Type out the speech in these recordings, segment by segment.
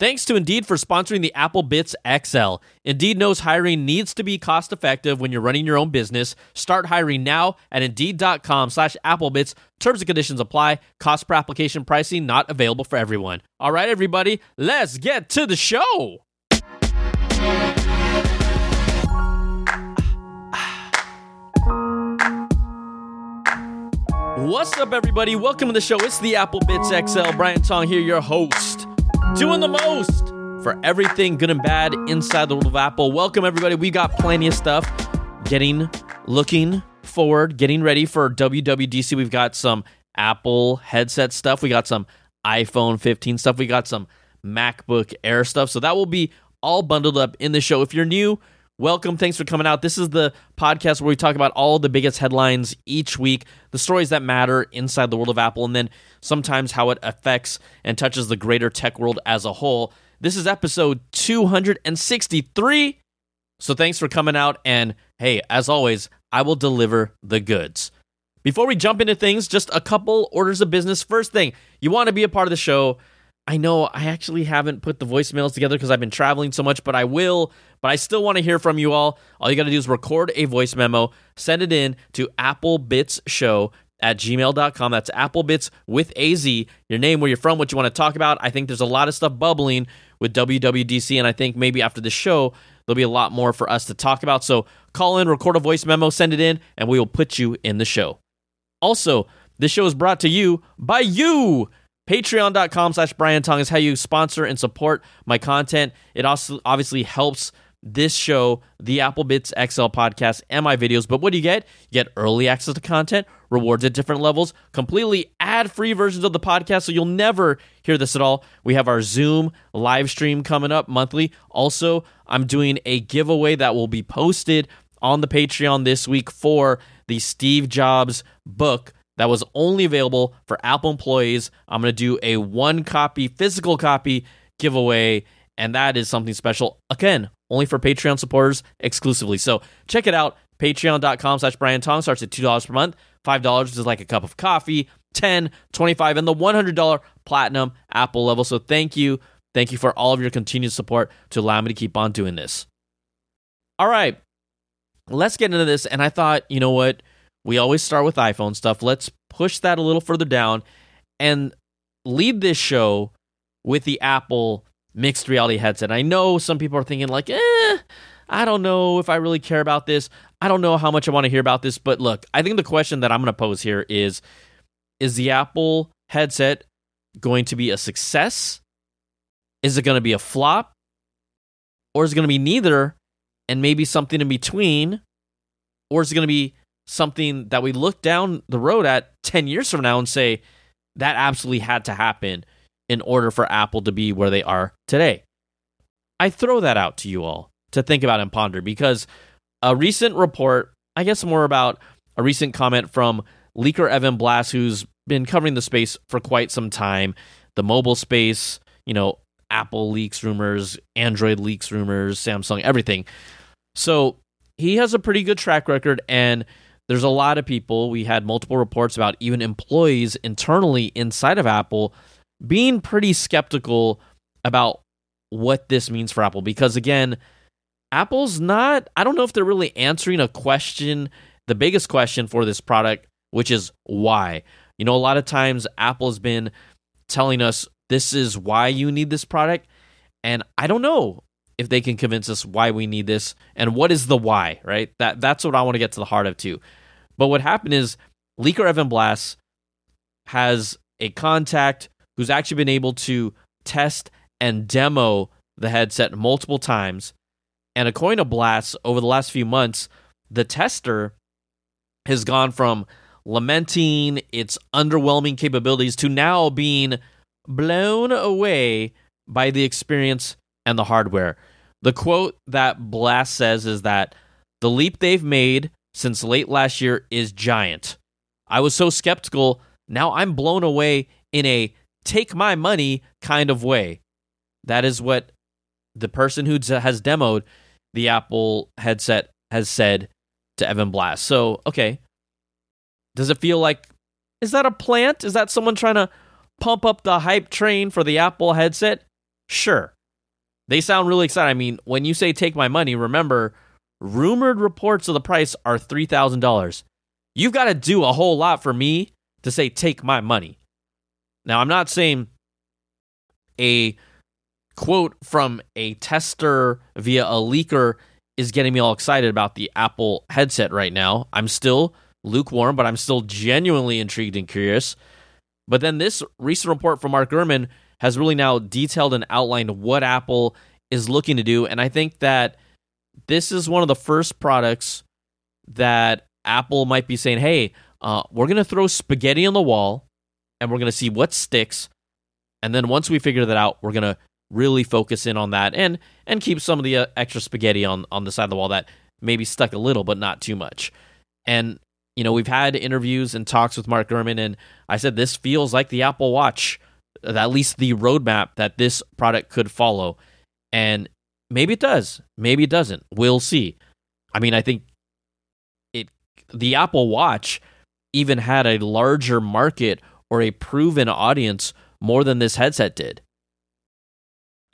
Thanks to Indeed for sponsoring the Apple Bitz XL. Indeed knows hiring needs to be cost effective when you're running your own business. Start hiring now at Indeed.com slash AppleBitz. Terms and conditions apply. Cost per application pricing not available for everyone. All right, everybody, let's get to the show. What's up, everybody? Welcome to the show. It's the Apple Bitz XL. Brian Tong here, your host doing the most for everything good and bad inside the world of Apple. Welcome, everybody. We got plenty of stuff. Getting, looking forward, getting ready for WWDC. We've got some Apple headset stuff. We got some iPhone 15 stuff. We got some MacBook Air stuff. So that will be all bundled up in the show. If you're new, welcome. Thanks for coming out. This is the podcast where we talk about all the biggest headlines each week, the stories that matter inside the world of Apple, and then sometimes how it affects and touches the greater tech world as a whole. This is episode 263. So thanks for coming out. And hey, as always, I will deliver the goods. Before we jump into things, just a couple orders of business. First thing, you want to be a part of the show. I know I actually haven't put the voicemails together because I've been traveling so much, but I will. But I still want to hear from you all. All you got to do is record a voice memo, send it in to applebitzshow at gmail.com. That's applebitz with AZ, your name, where you're from, what you want to talk about. I think there's a lot of stuff bubbling with WWDC, and I think maybe after the show, there'll be a lot more for us to talk about. So call in, record a voice memo, send it in, and we will put you in the show. Also, this show is brought to you by you. Patreon.com slash Brian Tong is how you sponsor and support my content. It also obviously helps this show, the Apple Bitz XL podcast, and my videos. But what do you get? You get early access to content, rewards at different levels, completely ad free versions of the podcast. So you'll never hear this at all. We have our Zoom live stream coming up monthly. Also, I'm doing a giveaway that will be posted on the Patreon this week for the Steve Jobs book that was only available for Apple employees. I'm going to do a one copy, physical copy giveaway, and that is something special. Again, only for Patreon supporters exclusively. So check it out. Patreon.com slash Brian Tong starts at $2 per month. $5 is like a cup of coffee. 10 25 and the $100 platinum Apple level. So thank you. Thank you for all of your continued support to allow me to keep on doing this. All right. Let's get into this. And I thought, you know what? We always start with iPhone stuff. Let's push that a little further down and lead this show with the Apple mixed reality headset. I know some people are thinking, like, eh, I don't know if I really care about this. I don't know how much I want to hear about this. But look, I think the question that I'm going to pose here is Is the Apple headset going to be a success? Is it going to be a flop? Or is it going to be neither and maybe something in between? Or is it going to be something that we look down the road at 10 years from now and say that absolutely had to happen in order for Apple to be where they are today. I throw that out to you all to think about and ponder because a recent report, I guess more about a recent comment from leaker Evan Blass, who's been covering the space for quite some time, the mobile space, you know, Apple leaks rumors, Android leaks rumors, Samsung, everything. So he has a pretty good track record and there's a lot of people. We had multiple reports about even employees internally inside of Apple being pretty skeptical about what this means for Apple because, again, Apple's not, I don't know if they're really answering a question, the biggest question for this product, which is why. You know, a lot of times Apple has been telling us this is why you need this product. And I don't know if they can convince us why we need this and what is the why, right? That that's what I want to get to the heart of too. But what happened is leaker Evan Blass has a contact who's actually been able to test and demo the headset multiple times. And according to Blass, over the last few months, the tester has gone from lamenting its underwhelming capabilities to now being blown away by the experience and the hardware. The quote that Blass says is that the leap they've made since late last year is giant. I was so skeptical, now I'm blown away in a take my money kind of way. That is what the person who has demoed the Apple headset has said to Evan Blass. So, okay. Does it feel like is that a plant? Is that someone trying to pump up the hype train for the Apple headset? Sure. They sound really excited. I mean, when you say take my money, remember, rumored reports of the price are $3,000. You've got to do a whole lot for me to say take my money. Now, I'm not saying a quote from a tester via a leaker is getting me all excited about the Apple headset right now. I'm still lukewarm, but I'm still genuinely intrigued and curious. But then this recent report from Mark Gurman has really now detailed and outlined what Apple is looking to do. And I think that this is one of the first products that Apple might be saying, hey, uh, we're going to throw spaghetti on the wall and we're going to see what sticks. And then once we figure that out, we're going to really focus in on that and and keep some of the uh, extra spaghetti on on the side of the wall that maybe stuck a little but not too much. And you know, we've had interviews and talks with Mark Gurman and I said this feels like the Apple Watch, at least the roadmap that this product could follow. And maybe it does, maybe it doesn't. We'll see. I mean, I think it the Apple Watch even had a larger market or a proven audience more than this headset did.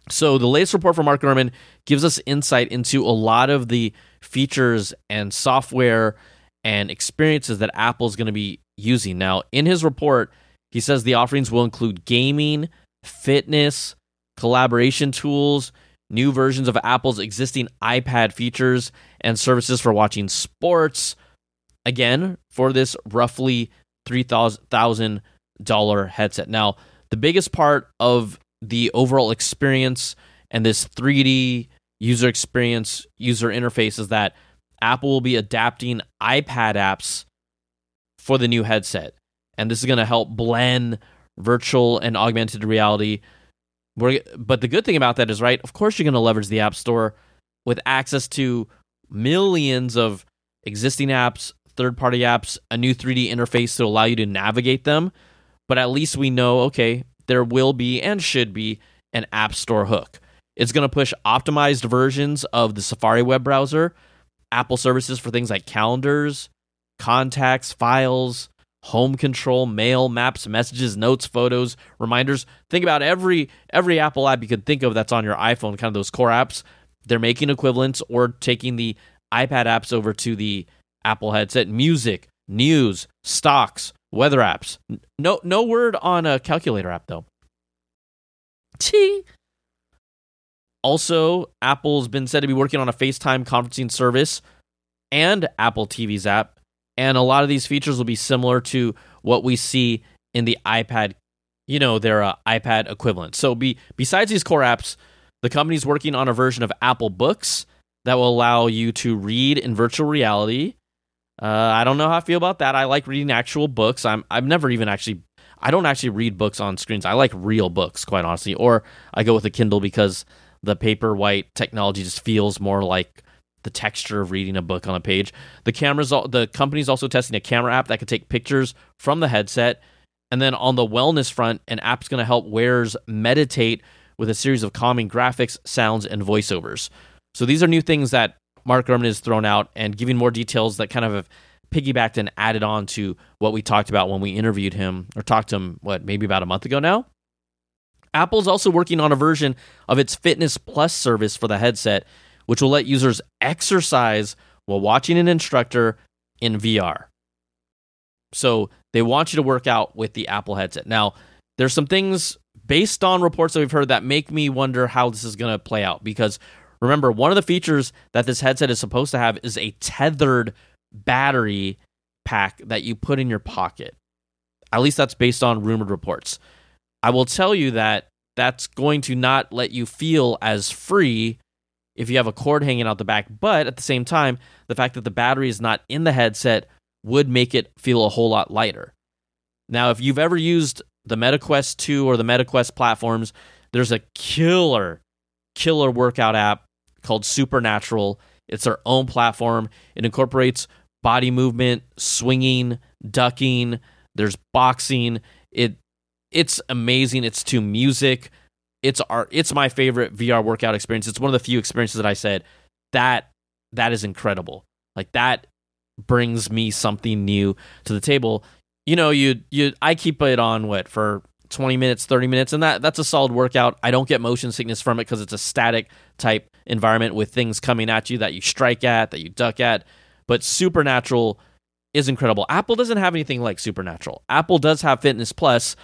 So the latest report from Mark Gurman gives us insight into a lot of the features and software and experiences that Apple is going to be using. Now, in his report, he says the offerings will include gaming, fitness, collaboration tools, new versions of Apple's existing iPad features, and services for watching sports. Again, for this roughly $3,000 headset. Now, the biggest part of the overall experience and this 3D user experience, user interface is that Apple will be adapting iPad apps for the new headset. And this is going to help blend virtual and augmented reality. We're, but the good thing about that is, right, of course, you're going to leverage the App Store with access to millions of existing apps, third party apps, a new 3D interface to allow you to navigate them. But at least we know, okay, there will be and should be an App Store hook. It's going to push optimized versions of the Safari web browser, Apple services for things like calendars, contacts, files, home control, mail, maps, messages, notes, photos, reminders. Think about every every Apple app you could think of that's on your iPhone, kind of those core apps. They're making equivalents or taking the iPad apps over to the Apple headset. Music, news, stocks, weather apps. No no word on a calculator app though. T. Also, Apple's been said to be working on a FaceTime conferencing service and Apple TV's app, and a lot of these features will be similar to what we see in the iPad, you know, their uh, iPad equivalent. So, be, besides these core apps, the company's working on a version of Apple Books that will allow you to read in virtual reality uh, I don't know how I feel about that. I like reading actual books. I'm I've never even actually I don't actually read books on screens. I like real books, quite honestly. Or I go with a Kindle because the paper white technology just feels more like the texture of reading a book on a page. The cameras, the company's also testing a camera app that could take pictures from the headset. And then on the wellness front, an app's going to help wearers meditate with a series of calming graphics, sounds, and voiceovers. So these are new things that Mark Gurman has thrown out and giving more details that kind of have piggybacked and added on to what we talked about when we interviewed him or talked to him, what, maybe about a month ago now? Apple's also working on a version of its Fitness Plus service for the headset, which will let users exercise while watching an instructor in VR. So they want you to work out with the Apple headset. Now, there's some things based on reports that we've heard that make me wonder how this is going to play out because Remember, one of the features that this headset is supposed to have is a tethered battery pack that you put in your pocket. At least that's based on rumored reports. I will tell you that that's going to not let you feel as free if you have a cord hanging out the back, but at the same time, the fact that the battery is not in the headset would make it feel a whole lot lighter. Now, if you've ever used the MetaQuest 2 or the MetaQuest platforms, there's a killer, killer workout app called Supernatural. It's their own platform. It incorporates body movement, swinging, ducking. There's boxing. It it's amazing. It's to music. It's art. It's my favorite VR workout experience. It's one of the few experiences that I said that that is incredible. Like that brings me something new to the table. You know, you you I keep it on what for 20 minutes, 30 minutes, and that that's a solid workout. I don't get motion sickness from it because it's a static type environment with things coming at you that you strike at, that you duck at. But Supernatural is incredible. Apple doesn't have anything like Supernatural. Apple does have Fitness Plus,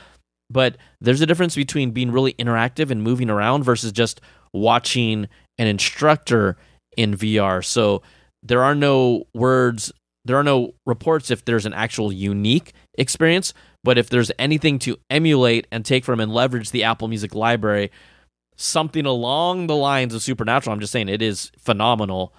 but there's a difference between being really interactive and moving around versus just watching an instructor in VR. So there are no words, there are no reports if there's an actual unique experience, but if there's anything to emulate and take from and leverage the Apple Music library, something along the lines of Supernatural, I'm just saying it is phenomenal,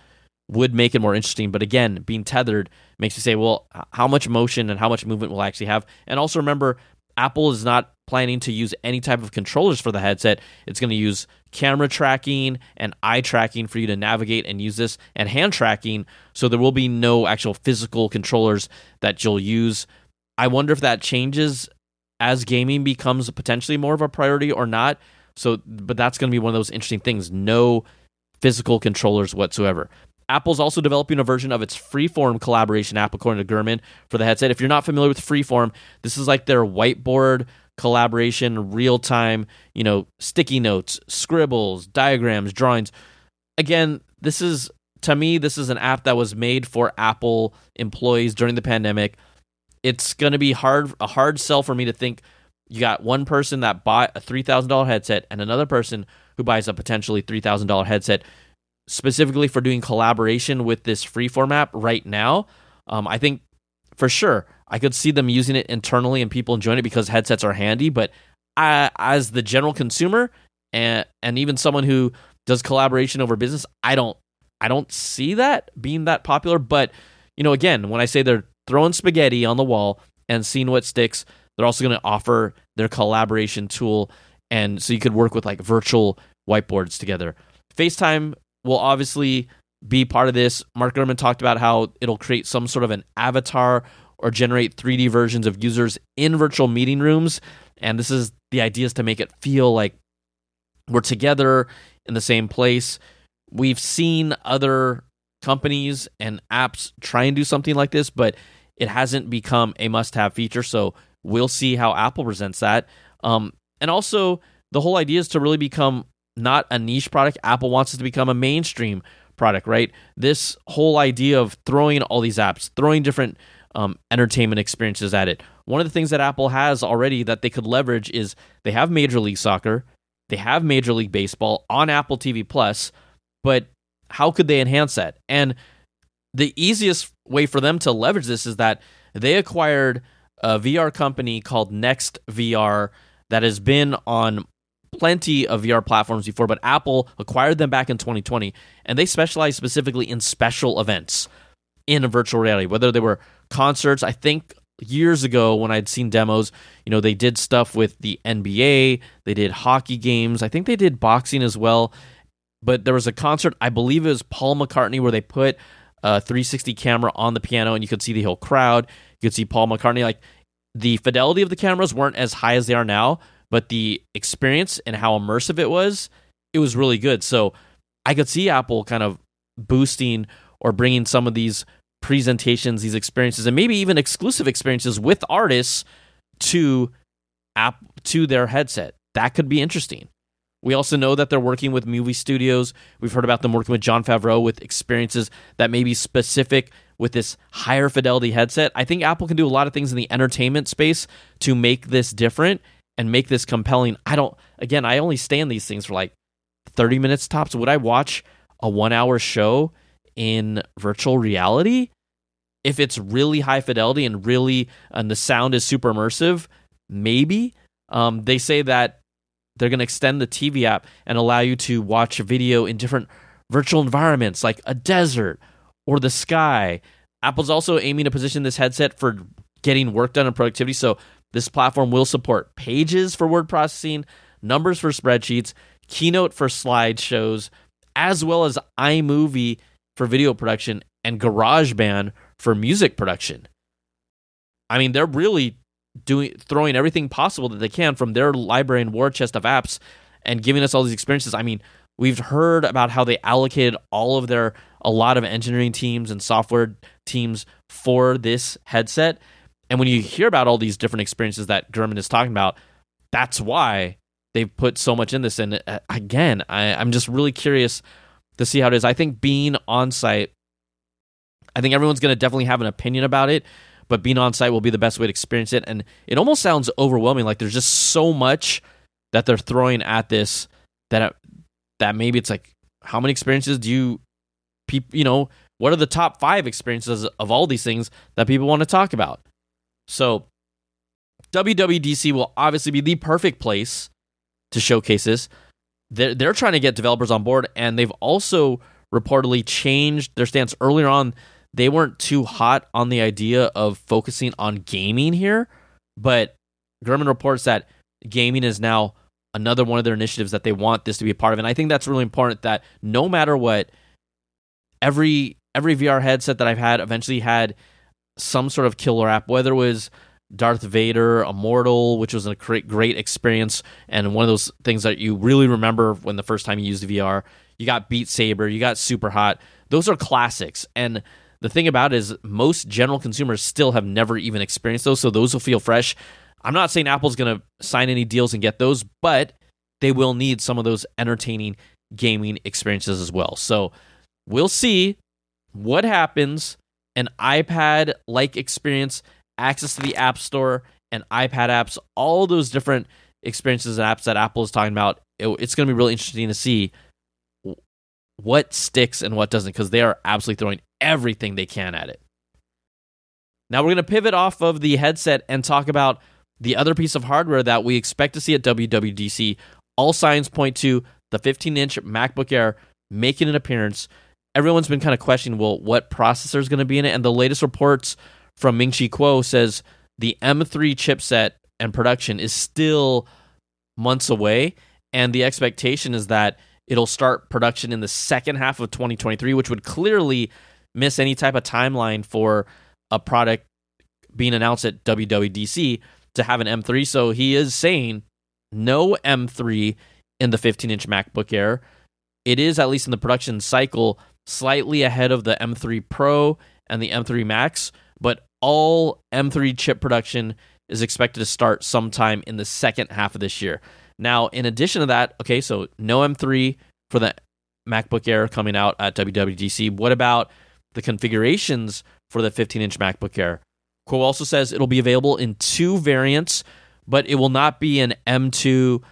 would make it more interesting. But again, being tethered makes you say, well, how much motion and how much movement will I actually have? And also remember, Apple is not planning to use any type of controllers for the headset. It's going to use camera tracking and eye tracking for you to navigate and use this, and hand tracking. So there will be no actual physical controllers that you'll use. I wonder if that changes as gaming becomes potentially more of a priority or not. So, but that's going to be one of those interesting things. No physical controllers whatsoever. Apple's also developing a version of its Freeform collaboration app, according to Gurman, for the headset. If you're not familiar with Freeform, this is like their whiteboard collaboration, real time, you know, sticky notes, scribbles, diagrams, drawings. Again, this is, to me, this is an app that was made for Apple employees during the pandemic. It's going to be hard, a hard sell for me to think you got one person that bought a $3,000 headset and another person who buys a potentially $3,000 headset specifically for doing collaboration with this freeform app right now. Um, I think for sure I could see them using it internally and people enjoying it because headsets are handy. But I, as the general consumer and and even someone who does collaboration over business, I don't I don't see that being that popular. But you know, again, when I say they're throwing spaghetti on the wall and seeing what sticks, they're also going to offer their collaboration tool, and so you could work with like virtual whiteboards together. FaceTime will obviously be part of this. Mark Gurman talked about how it'll create some sort of an avatar or generate 3D versions of users in virtual meeting rooms. And this is the idea is to make it feel like we're together in the same place. We've seen other companies and apps try and do something like this, but it hasn't become a must have feature. So we'll see how Apple presents that. Um, and also, the whole idea is to really become not a niche product. Apple wants it to become a mainstream product, right? This whole idea of throwing all these apps, throwing different um, entertainment experiences at it. One of the things that Apple has already that they could leverage is they have Major League Soccer, they have Major League Baseball on Apple TV Plus, but how could they enhance that? And the easiest way for them to leverage this is that they acquired a VR company called Next VR that has been on plenty of VR platforms before, but Apple acquired them back in 2020, and they specialize specifically in special events in a virtual reality, whether they were concerts. I think years ago when I'd seen demos, you know, they did stuff with the NBA, they did hockey games, I think they did boxing as well. But there was a concert, I believe it was Paul McCartney, where they put a 360 camera on the piano and you could see the whole crowd. You could see Paul McCartney. Like the fidelity of the cameras weren't as high as they are now, but the experience and how immersive it was, it was really good. So I could see Apple kind of boosting or bringing some of these presentations, these experiences, and maybe even exclusive experiences with artists to app to their headset. That could be interesting. We also know that they're working with movie studios. We've heard about them working with Jon Favreau with experiences that may be specific with this higher fidelity headset. I think Apple can do a lot of things in the entertainment space to make this different and make this compelling. I don't, again, I only stand these things for like 30 minutes tops. Would I watch a one hour show in virtual reality? If it's really high fidelity and really, and the sound is super immersive, maybe. Um, they say that they're going to extend the TV app and allow you to watch a video in different virtual environments like a desert or the sky. Apple's also aiming to position this headset for getting work done and productivity. So this platform will support pages for word processing, numbers for spreadsheets, Keynote for slideshows, as well as iMovie for video production and GarageBand for music production. I mean, they're really doing throwing everything possible that they can from their library and war chest of apps and giving us all these experiences. I mean, we've heard about how they allocated all of their a lot of engineering teams and software teams for this headset and when you hear about all these different experiences that Gurman is talking about, that's why they've put so much in this. And uh, again, I, I'm just really curious to see how it is. I think being on site, I think everyone's going to definitely have an opinion about it, but being on site will be the best way to experience it. And it almost sounds overwhelming. Like there's just so much that they're throwing at this that that maybe it's like, how many experiences do you, you know, what are the top five experiences of all these things that people want to talk about? So WWDC will obviously be the perfect place to showcase this. They're, they're trying to get developers on board, and they've also reportedly changed their stance earlier on. They weren't too hot on the idea of focusing on gaming here, but Gurman reports that gaming is now another one of their initiatives that they want this to be a part of. And I think that's really important that no matter what, every every VR headset that I've had eventually had some sort of killer app, whether it was Darth Vader, Immortal, which was a great, great experience and one of those things that you really remember when the first time you used VR. You got Beat Saber, you got Super Hot. Those are classics. And the thing about it is most general consumers still have never even experienced those, so those will feel fresh. I'm not saying Apple's going to sign any deals and get those, but they will need some of those entertaining gaming experiences as well. So we'll see what happens. An iPad like experience access to the App Store and iPad apps, all those different experiences and apps that Apple is talking about. It, it's going to be really interesting to see what sticks and what doesn't because they are absolutely throwing everything they can at it. Now we're going to pivot off of the headset and talk about the other piece of hardware that we expect to see at WWDC. All signs point to the 15 inch MacBook Air making an appearance. Everyone's been kind of questioning, well, what processor is going to be in it? And the latest reports from Ming Chi Kuo says the M3 chipset and production is still months away, and the expectation is that it'll start production in the second half of 2023, which would clearly miss any type of timeline for a product being announced at WWDC to have an M3. So he is saying no M3 in the 15 inch MacBook Air. It is, at least in the production cycle, slightly ahead of the M3 Pro and the M3 Max, but all M3 chip production is expected to start sometime in the second half of this year. Now, in addition to that, okay, so no M3 for the MacBook Air coming out at WWDC. What about the configurations for the 15 inch MacBook Air? Kuo also says it'll be available in two variants, but it will not be an M2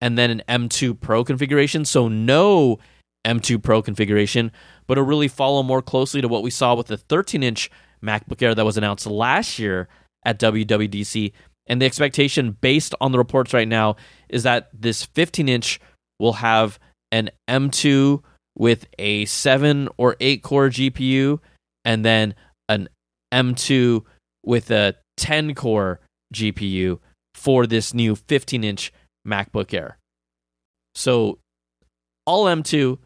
and then an M2 Pro configuration. So, no M2 Pro configuration, but it'll really follow more closely to what we saw with the 13 inch MacBook Air that was announced last year at WWDC. And the expectation, based on the reports right now, is that this 15 inch will have an M2 with a 7 or 8 core GPU, and then an M2 with a 10 core GPU for this new 15 inch MacBook Air. So, all M2,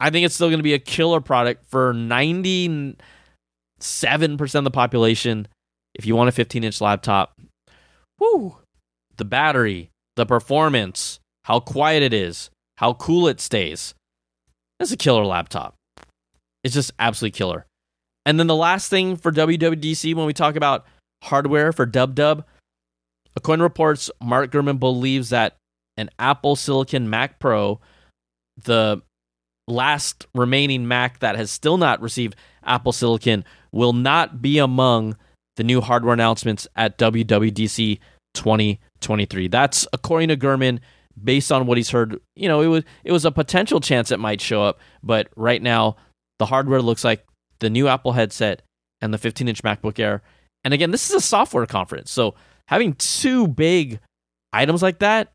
I think it's still going to be a killer product for 90 7% of the population. If you want a 15 inch laptop, whoo, the battery, the performance, how quiet it is, how cool it stays. It's a killer laptop. It's just absolutely killer. And then the last thing for WWDC when we talk about hardware for Dub Dub, according to reports, Mark Gurman believes that an Apple Silicon Mac Pro, the last remaining Mac that has still not received Apple Silicon, will not be among the new hardware announcements at WWDC 2023. That's according to Gurman, based on what he's heard. You know, it was it was a potential chance it might show up, but right now the hardware looks like the new Apple headset and the 15-inch MacBook Air. And again, this is a software conference, so having two big items like that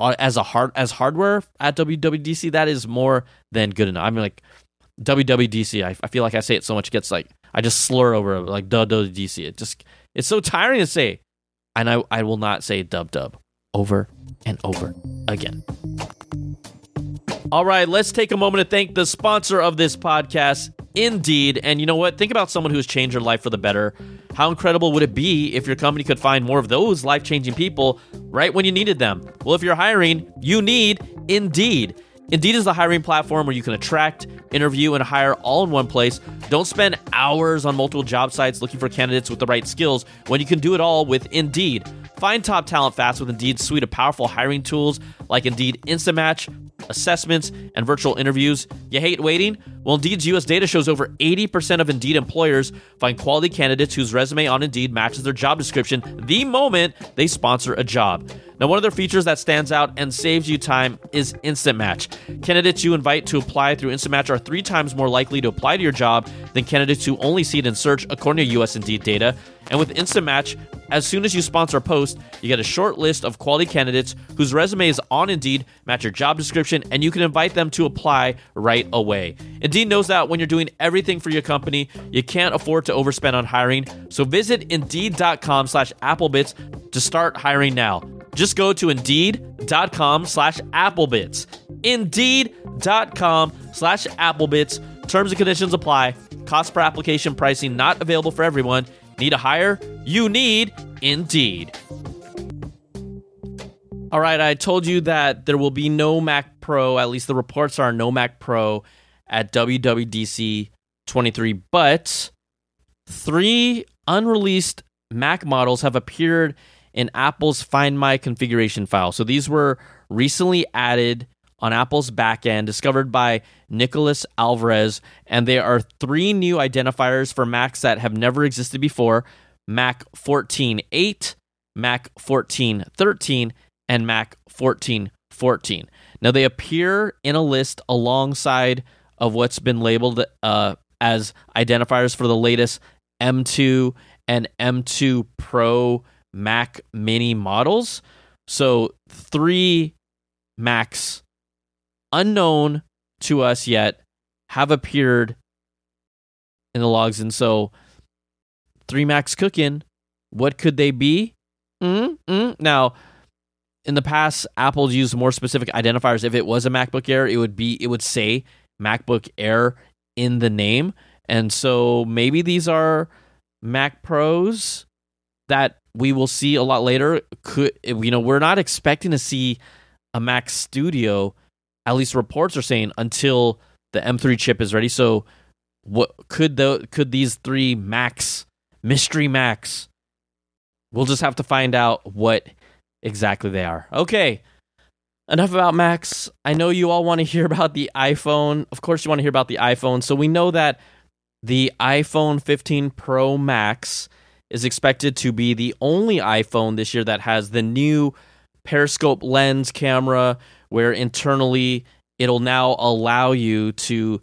uh, as a hard as hardware at WWDC, that is more than good enough. I mean, like WWDC, I, I feel like I say it so much, it gets like I just slur over it, like dub dub DC. It just it's so tiring to say, and I I will not say dub dub over and over again. All right, let's take a moment to thank the sponsor of this podcast, Indeed. And you know what? Think about someone who's changed their life for the better. How incredible would it be if your company could find more of those life changing people right when you needed them? Well, if you're hiring, you need Indeed. Indeed is the hiring platform where you can attract, interview, and hire all in one place. Don't spend hours on multiple job sites looking for candidates with the right skills when you can do it all with Indeed. Find top talent fast with Indeed's suite of powerful hiring tools like Indeed Instant Match, assessments, and virtual interviews. You hate waiting? Well, Indeed's US data shows over 80% of Indeed employers find quality candidates whose resume on Indeed matches their job description the moment they sponsor a job. Now, one of their features that stands out and saves you time is Instant Match. Candidates you invite to apply through Instant Match are three times more likely to apply to your job than candidates who only see it in search, according to US Indeed data. And with Instant Match, as soon as you sponsor a post, you get a short list of quality candidates whose resumes on Indeed match your job description, and you can invite them to apply right away. Knows that when you're doing everything for your company, you can't afford to overspend on hiring. So visit Indeed.com slash Applebitz to start hiring now. Just go to Indeed.com slash Applebitz. Indeed.com slash Applebitz. Terms and conditions apply. Cost per application pricing not available for everyone. Need a hire? You need Indeed. All right, I told you that there will be no Mac Pro, at least the reports are no Mac Pro at WWDC 23, but three unreleased Mac models have appeared in Apple's Find My configuration file. So these were recently added on Apple's backend, discovered by Nicholas Alvarez, and there are three new identifiers for Macs that have never existed before Mac 14.8, Mac 14.13, and Mac 14.14. Now they appear in a list alongside of what's been labeled uh, as identifiers for the latest M2 and M2 Pro Mac Mini models. So three Macs unknown to us yet have appeared in the logs. And so, three Macs cooking, what could they be? Mm-hmm. Now, in the past, Apple's used more specific identifiers. If it was a MacBook Air, it would be it would say MacBook Air in the name. And so maybe these are Mac Pros that we will see a lot later. Could you know, we're not expecting to see a Mac Studio at least reports are saying until the M3 chip is ready. So what could the could these three Macs mystery Macs? We'll just have to find out what exactly they are. Okay. Enough about Macs. I know you all want to hear about the iPhone. Of course you want to hear about the iPhone. So we know that the iPhone 15 Pro Max is expected to be the only iPhone this year that has the new periscope lens camera where internally it'll now allow you to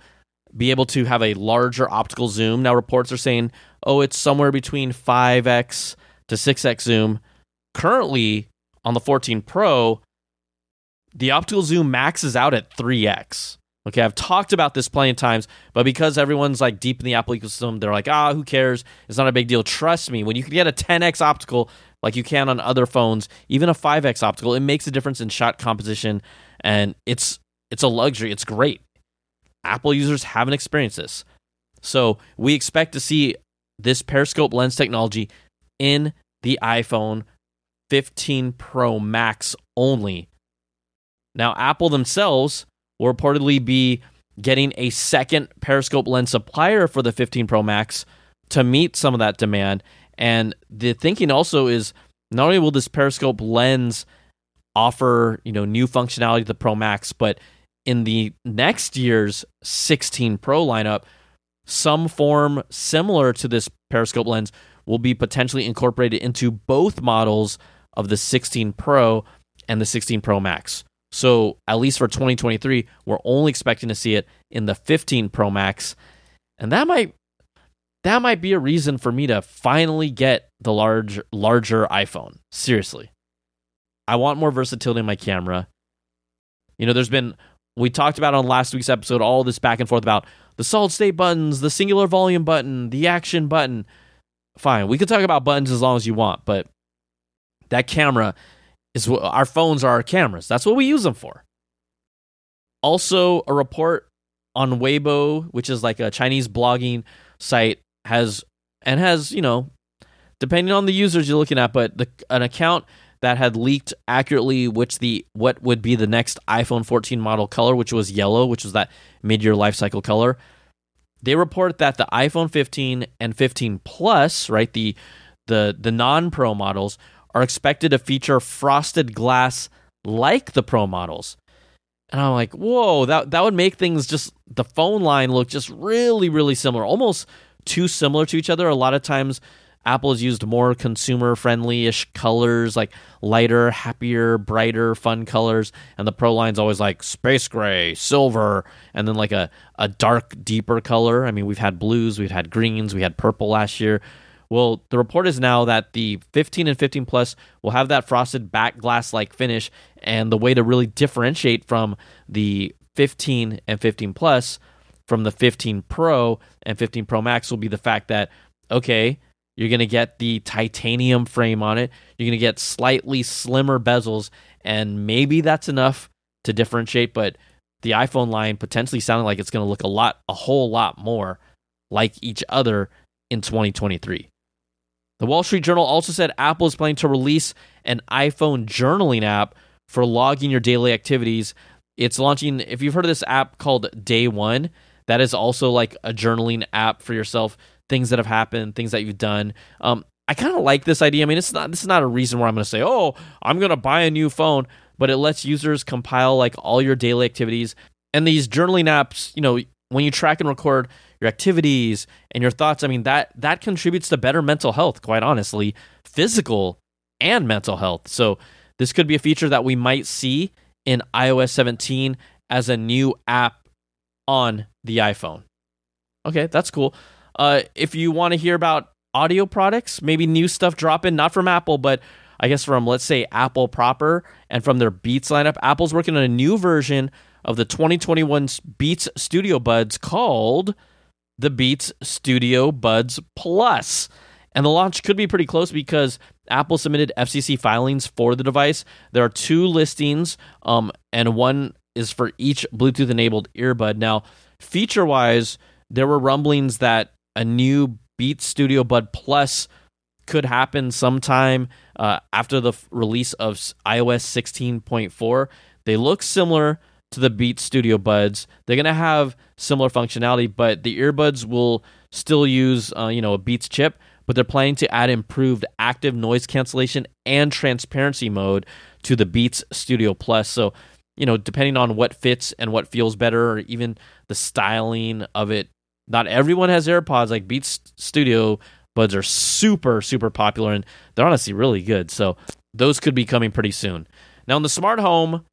be able to have a larger optical zoom. Now, reports are saying, oh, it's somewhere between 5x to 6x zoom. Currently, on the 14 Pro, the optical zoom maxes out at 3x. Okay, I've talked about this plenty of times, but because everyone's like deep in the Apple ecosystem, they're like, ah, who cares? It's not a big deal. Trust me, when you can get a 10x optical like you can on other phones, even a 5x optical, it makes a difference in shot composition and it's it's a luxury. It's great. Apple users haven't experienced this. So, we expect to see this periscope lens technology in the iPhone 15 Pro Max only. Now, Apple themselves will reportedly be getting a second periscope lens supplier for the 15 Pro Max to meet some of that demand and the thinking also is not only will this periscope lens offer, you know, new functionality to the Pro Max, but in the next year's 16 Pro lineup, some form similar to this periscope lens will be potentially incorporated into both models of the 16 Pro and the 16 Pro Max. So, at least for 2023, we're only expecting to see it in the 15 Pro Max. And that might that might be a reason for me to finally get the large larger iPhone. Seriously. I want more versatility in my camera. You know, there's been we talked about on last week's episode all this back and forth about the solid state buttons, the singular volume button, the action button. Fine, we could talk about buttons as long as you want, but that camera is what our phones are our cameras. That's what we use them for. Also, a report on Weibo, which is like a Chinese blogging site, has and has you know depending on the users you're looking at but the, an account that had leaked accurately which the what would be the next iphone 14 model color which was yellow which was that mid-year life cycle color they report that the iphone 15 and 15 plus right the the the non-pro models are expected to feature frosted glass like the Pro models. And I'm like, whoa, that that would make things just the phone line look just really, really similar, almost too similar to each other. A lot of times Apple has used more consumer friendly ish colors, like lighter, happier, brighter, fun colors. And the Pro line's always like space gray, silver, and then like a, a dark, deeper color. I mean, we've had blues, we've had greens, we had purple last year. Well, the report is now that the 15 and 15 Plus will have that frosted back glass like finish. And the way to really differentiate from the 15 and 15 Plus from the 15 Pro and 15 Pro Max will be the fact that, okay, you're going to get the titanium frame on it. You're going to get slightly slimmer bezels, and maybe that's enough to differentiate. But the iPhone line potentially sounding like it's going to look a lot, a whole lot more like each other in 2023. The Wall Street Journal also said Apple is planning to release an iPhone journaling app for logging your daily activities. It's launching, if you've heard of this app called Day One, that is also like a journaling app for yourself things that have happened, things that you've done. Um, I kind of like this idea. I mean, it's not this is not a reason where I'm going to say, "Oh, I'm going to buy a new phone," but it lets users compile like all your daily activities and these journaling apps, you know, when you track and record your activities and your thoughts, I mean, that that contributes to better mental health, quite honestly, physical and mental health. So, this could be a feature that we might see in iOS 17 as a new app on the iPhone. Okay, that's cool. Uh, if you want to hear about audio products, maybe new stuff dropping, not from Apple, but I guess from, let's say, Apple proper and from their Beats lineup, Apple's working on a new version of the 2021 Beats Studio Buds called the Beats Studio Buds Plus. And the launch could be pretty close because Apple submitted FCC filings for the device. There are two listings, um, and one is for each Bluetooth enabled earbud. Now, feature wise, there were rumblings that a new Beats Studio Bud Plus could happen sometime uh, after the f- release of iOS 16.4. They look similar to the Beats Studio Buds. They're going to have similar functionality, but the earbuds will still use, uh, you know, a Beats chip, but they're planning to add improved active noise cancellation and transparency mode to the Beats Studio Plus. So, you know, depending on what fits and what feels better, or even the styling of it not everyone has AirPods. Like Beats Studio buds are super, super popular and they're honestly really good. So those could be coming pretty soon. Now, in the smart home,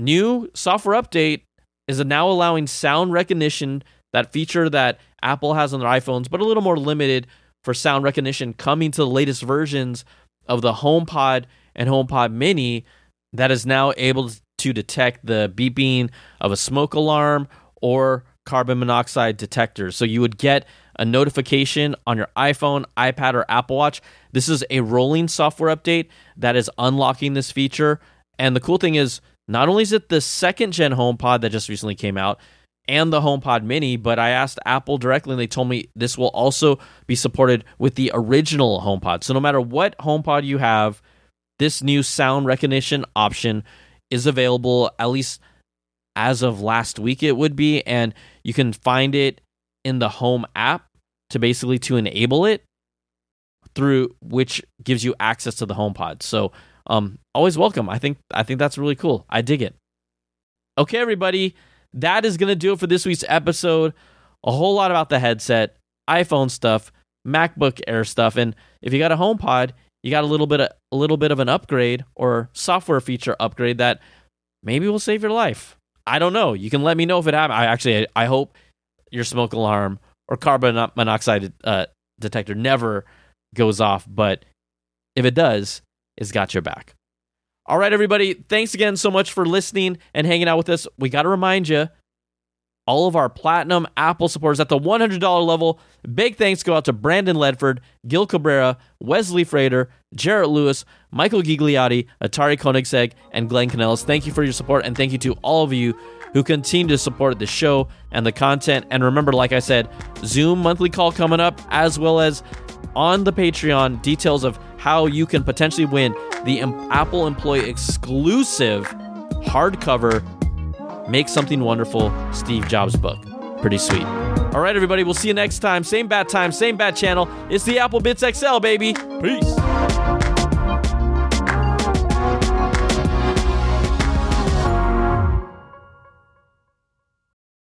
new software update is now allowing sound recognition, that feature that Apple has on their iPhones, but a little more limited for sound recognition coming to the latest versions of the HomePod and HomePod Mini that is now able to detect the beeping of a smoke alarm or carbon monoxide detectors. So you would get a notification on your iPhone, iPad, or Apple Watch. This is a rolling software update that is unlocking this feature. And the cool thing is, not only is it the second gen HomePod that just recently came out and the HomePod Mini, but I asked Apple directly and they told me this will also be supported with the original HomePod. So no matter what HomePod you have, this new sound recognition option is available at least as of last week it would be and you can find it in the home app to basically to enable it through which gives you access to the HomePod. So, um always welcome. I think I think that's really cool. I dig it. Okay, everybody, that is to do it for this week's episode. A whole lot about the headset, iPhone stuff, MacBook Air stuff, and if you got a HomePod, you got a little bit of, a little bit of an upgrade or software feature upgrade that maybe will save your life. I don't know. You can let me know if it happens. I actually, I hope your smoke alarm or carbon monoxide uh, detector never goes off. But if it does, it's got your back. All right, everybody. Thanks again so much for listening and hanging out with us. We got to remind you all of our platinum Apple supporters at the $100 level. Big thanks go out to Brandon Ledford, Gil Cabrera, Wesley Frater, Jarrett Lewis, Michael Gigliotti, Atari Koenigsegg, and Glenn Canellis. Thank you for your support, and thank you to all of you who continue to support the show and the content. And remember, like I said, Zoom monthly call coming up, as well as on the Patreon, details of how you can potentially win the Apple Employee exclusive hardcover Make Something Wonderful Steve Jobs book. Pretty sweet. All right, everybody, we'll see you next time. Same bad time, same bad channel. It's the Apple Bitz XL, baby. Peace.